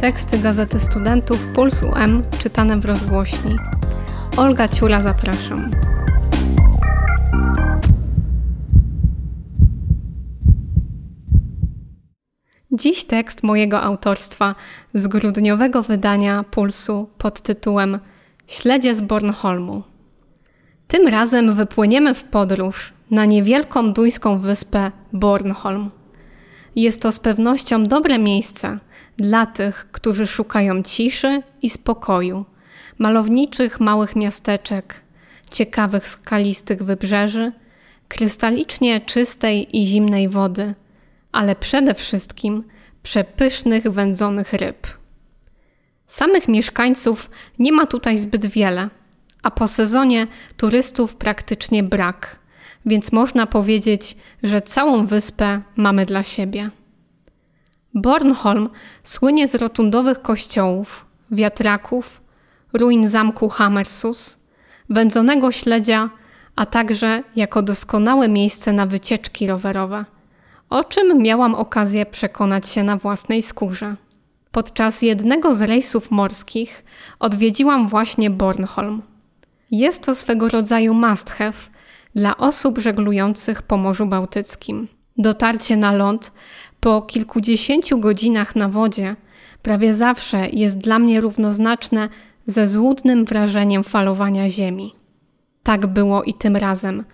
Teksty Gazety Studentów Puls UM czytane w rozgłośni. Olga Ciula zapraszam. Dziś tekst mojego autorstwa z grudniowego wydania Pulsu pod tytułem Śledzie z Bornholmu. Tym razem wypłyniemy w podróż na niewielką duńską wyspę Bornholm. Jest to z pewnością dobre miejsce dla tych, którzy szukają ciszy i spokoju, malowniczych małych miasteczek, ciekawych skalistych wybrzeży, krystalicznie czystej i zimnej wody, ale przede wszystkim przepysznych wędzonych ryb. Samych mieszkańców nie ma tutaj zbyt wiele, a po sezonie turystów praktycznie brak, więc można powiedzieć, że całą wyspę mamy dla siebie. Bornholm słynie z rotundowych kościołów, wiatraków, ruin zamku Hammersus, wędzonego śledzia, a także jako doskonałe miejsce na wycieczki rowerowe, o czym miałam okazję przekonać się na własnej skórze. Podczas jednego z rejsów morskich odwiedziłam właśnie Bornholm. Jest to swego rodzaju must have dla osób żeglujących po Morzu Bałtyckim. Dotarcie na ląd po kilkudziesięciu godzinach na wodzie prawie zawsze jest dla mnie równoznaczne ze złudnym wrażeniem falowania ziemi. Tak było i tym razem.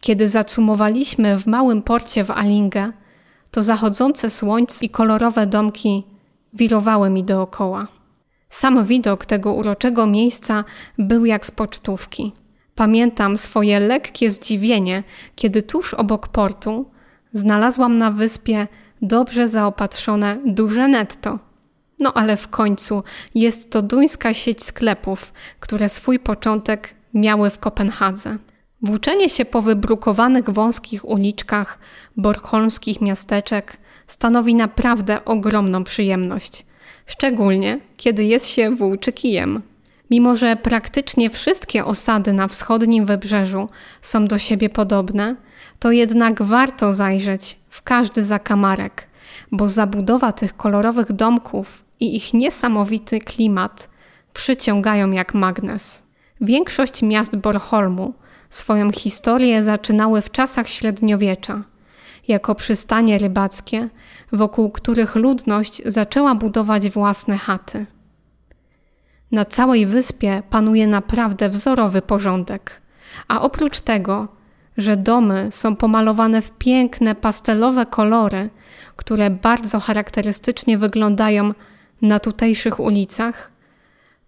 Kiedy zacumowaliśmy w małym porcie w Alingę, to zachodzące słońce i kolorowe domki wirowały mi dookoła. Sam widok tego uroczego miejsca był jak z pocztówki. Pamiętam swoje lekkie zdziwienie, kiedy tuż obok portu znalazłam na wyspie dobrze zaopatrzone duże netto. No ale w końcu jest to duńska sieć sklepów, które swój początek miały w Kopenhadze. Włóczenie się po wybrukowanych wąskich uliczkach bornholmskich miasteczek stanowi naprawdę ogromną przyjemność, szczególnie kiedy jest się włóczy kijem. Mimo, że praktycznie wszystkie osady na wschodnim wybrzeżu są do siebie podobne, to jednak warto zajrzeć w każdy zakamarek, bo zabudowa tych kolorowych domków i ich niesamowity klimat przyciągają jak magnes. Większość miast Bornholmu swoją historię zaczynały w czasach średniowiecza, jako przystanie rybackie, wokół których ludność zaczęła budować własne chaty. Na całej wyspie panuje naprawdę wzorowy porządek, a oprócz tego, że domy są pomalowane w piękne pastelowe kolory, które bardzo charakterystycznie wyglądają na tutejszych ulicach,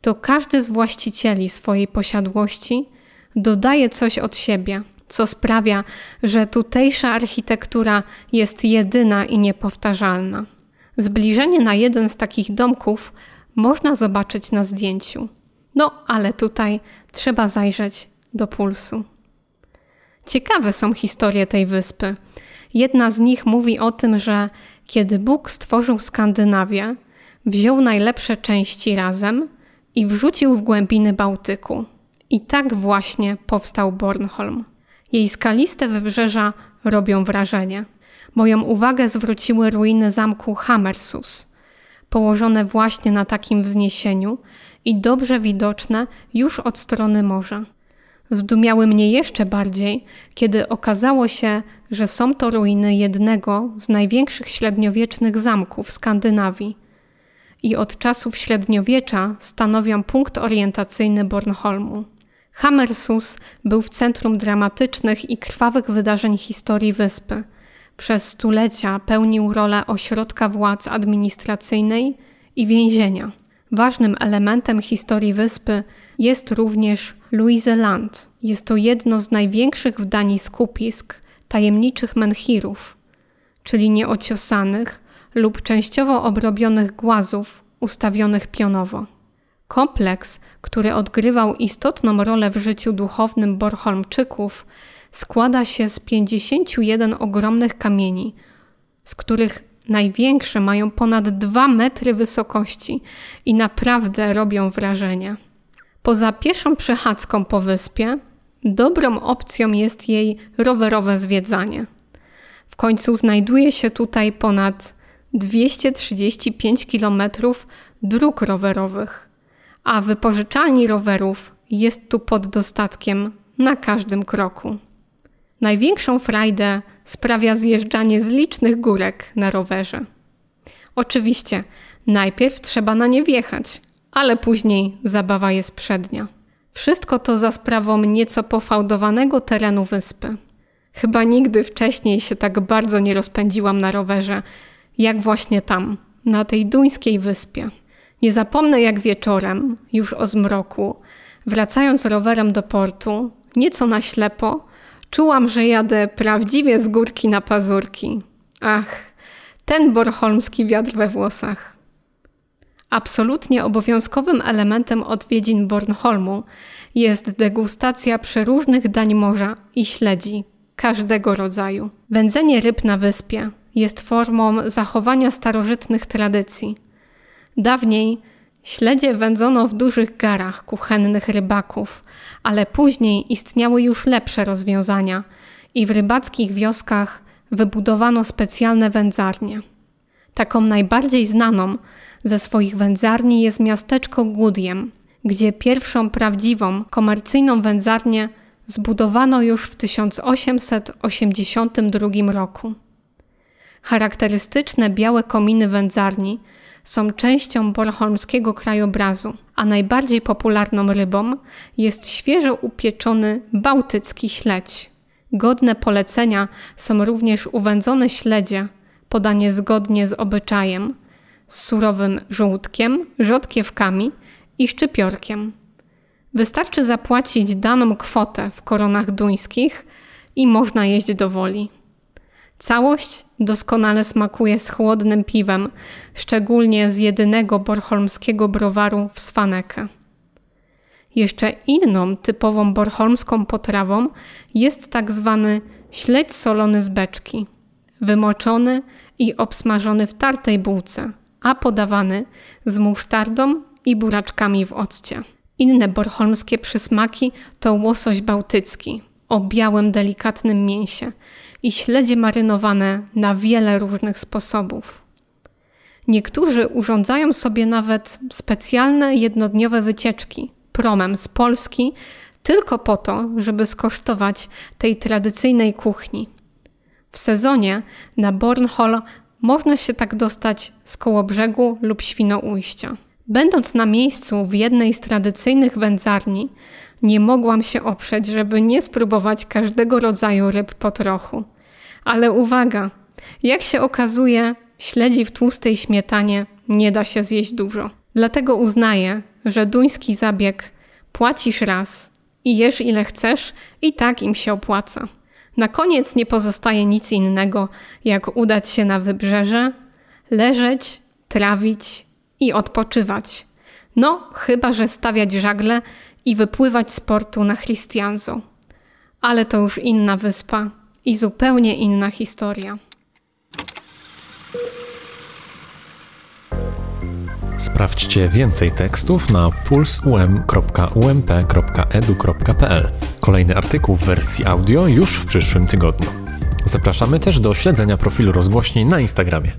to każdy z właścicieli swojej posiadłości dodaje coś od siebie, co sprawia, że tutejsza architektura jest jedyna i niepowtarzalna. Zbliżenie na jeden z takich domków można zobaczyć na zdjęciu. No, ale tutaj trzeba zajrzeć do pulsu. Ciekawe są historie tej wyspy. Jedna z nich mówi o tym, że kiedy Bóg stworzył Skandynawię, wziął najlepsze części razem i wrzucił w głębiny Bałtyku. I tak właśnie powstał Bornholm. Jej skaliste wybrzeża robią wrażenie. Moją uwagę zwróciły ruiny zamku Hammersus, położone właśnie na takim wzniesieniu i dobrze widoczne już od strony morza. Zdumiały mnie jeszcze bardziej, kiedy okazało się, że są to ruiny jednego z największych średniowiecznych zamków Skandynawii i od czasów średniowiecza stanowią punkt orientacyjny Bornholmu. Hammersus był w centrum dramatycznych i krwawych wydarzeń historii wyspy. Przez stulecia pełnił rolę ośrodka władz administracyjnej i więzienia. Ważnym elementem historii wyspy jest również Louiseland. Jest to jedno z największych w Danii skupisk tajemniczych menhirów, czyli nieociosanych lub częściowo obrobionych głazów ustawionych pionowo. Kompleks, który odgrywał istotną rolę w życiu duchownym Borholmczyków, składa się z 51 ogromnych kamieni, z których największe mają ponad 2 metry wysokości i naprawdę robią wrażenie. Poza pieszą przechadzką po wyspie dobrą opcją jest jej rowerowe zwiedzanie. W końcu znajduje się tutaj ponad 235 km dróg rowerowych, a wypożyczalni rowerów jest tu pod dostatkiem na każdym kroku. Największą frajdę sprawia zjeżdżanie z licznych górek na rowerze. Oczywiście, najpierw trzeba na nie wjechać, ale później zabawa jest przednia. Wszystko to za sprawą nieco pofałdowanego terenu wyspy. Chyba nigdy wcześniej się tak bardzo nie rozpędziłam na rowerze, jak właśnie tam, na tej duńskiej wyspie. Nie zapomnę, jak wieczorem, już o zmroku, wracając rowerem do portu, nieco na ślepo, czułam, że jadę prawdziwie z górki na pazurki. Ach, ten borholmski wiatr we włosach. Absolutnie obowiązkowym elementem odwiedzin Bornholmu jest degustacja przeróżnych dań morza i śledzi każdego rodzaju. Wędzenie ryb na wyspie jest formą zachowania starożytnych tradycji. Dawniej śledzie wędzono w dużych garach kuchennych rybaków, ale później istniały już lepsze rozwiązania i w rybackich wioskach wybudowano specjalne wędzarnie. Taką najbardziej znaną ze swoich wędzarni jest miasteczko Gudjem, gdzie pierwszą prawdziwą komercyjną wędzarnię zbudowano już w 1882 roku. Charakterystyczne białe kominy wędzarni są częścią bornholmskiego krajobrazu, a najbardziej popularną rybą jest świeżo upieczony bałtycki śledź. Godne polecenia są również uwędzone śledzie, podanie zgodnie z obyczajem, z surowym żółtkiem, rzodkiewkami i szczypiorkiem. Wystarczy zapłacić daną kwotę w koronach duńskich i można jeść do woli. Całość doskonale smakuje z chłodnym piwem, szczególnie z jedynego borholmskiego browaru w Svanekę. Jeszcze inną typową borholmską potrawą jest tak zwany śledź solony z beczki, wymoczony i obsmażony w tartej bułce, a podawany z musztardą i buraczkami w occie. Inne borholmskie przysmaki to łosoś bałtycki o białym, delikatnym mięsie i śledzie marynowane na wiele różnych sposobów. Niektórzy urządzają sobie nawet specjalne jednodniowe wycieczki promem z Polski tylko po to, żeby skosztować tej tradycyjnej kuchni. W sezonie na Bornhol można się tak dostać z koło brzegu lub Świnoujścia. Będąc na miejscu w jednej z tradycyjnych wędzarni, nie mogłam się oprzeć, żeby nie spróbować każdego rodzaju ryb po trochu. Ale uwaga, jak się okazuje, śledzi w tłustej śmietanie nie da się zjeść dużo. Dlatego uznaję, że duński zabieg płacisz raz i jesz ile chcesz i tak im się opłaca. Na koniec nie pozostaje nic innego, jak udać się na wybrzeże, leżeć, trawić i odpoczywać. No, chyba że stawiać żagle i wypływać z portu na Christianzo. Ale to już inna wyspa i zupełnie inna historia. Sprawdźcie więcej tekstów na pulsum.ump.edu.pl. Kolejny artykuł w wersji audio już w przyszłym tygodniu. Zapraszamy też do śledzenia profilu rozgłośni na Instagramie.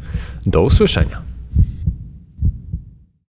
Do usłyszenia.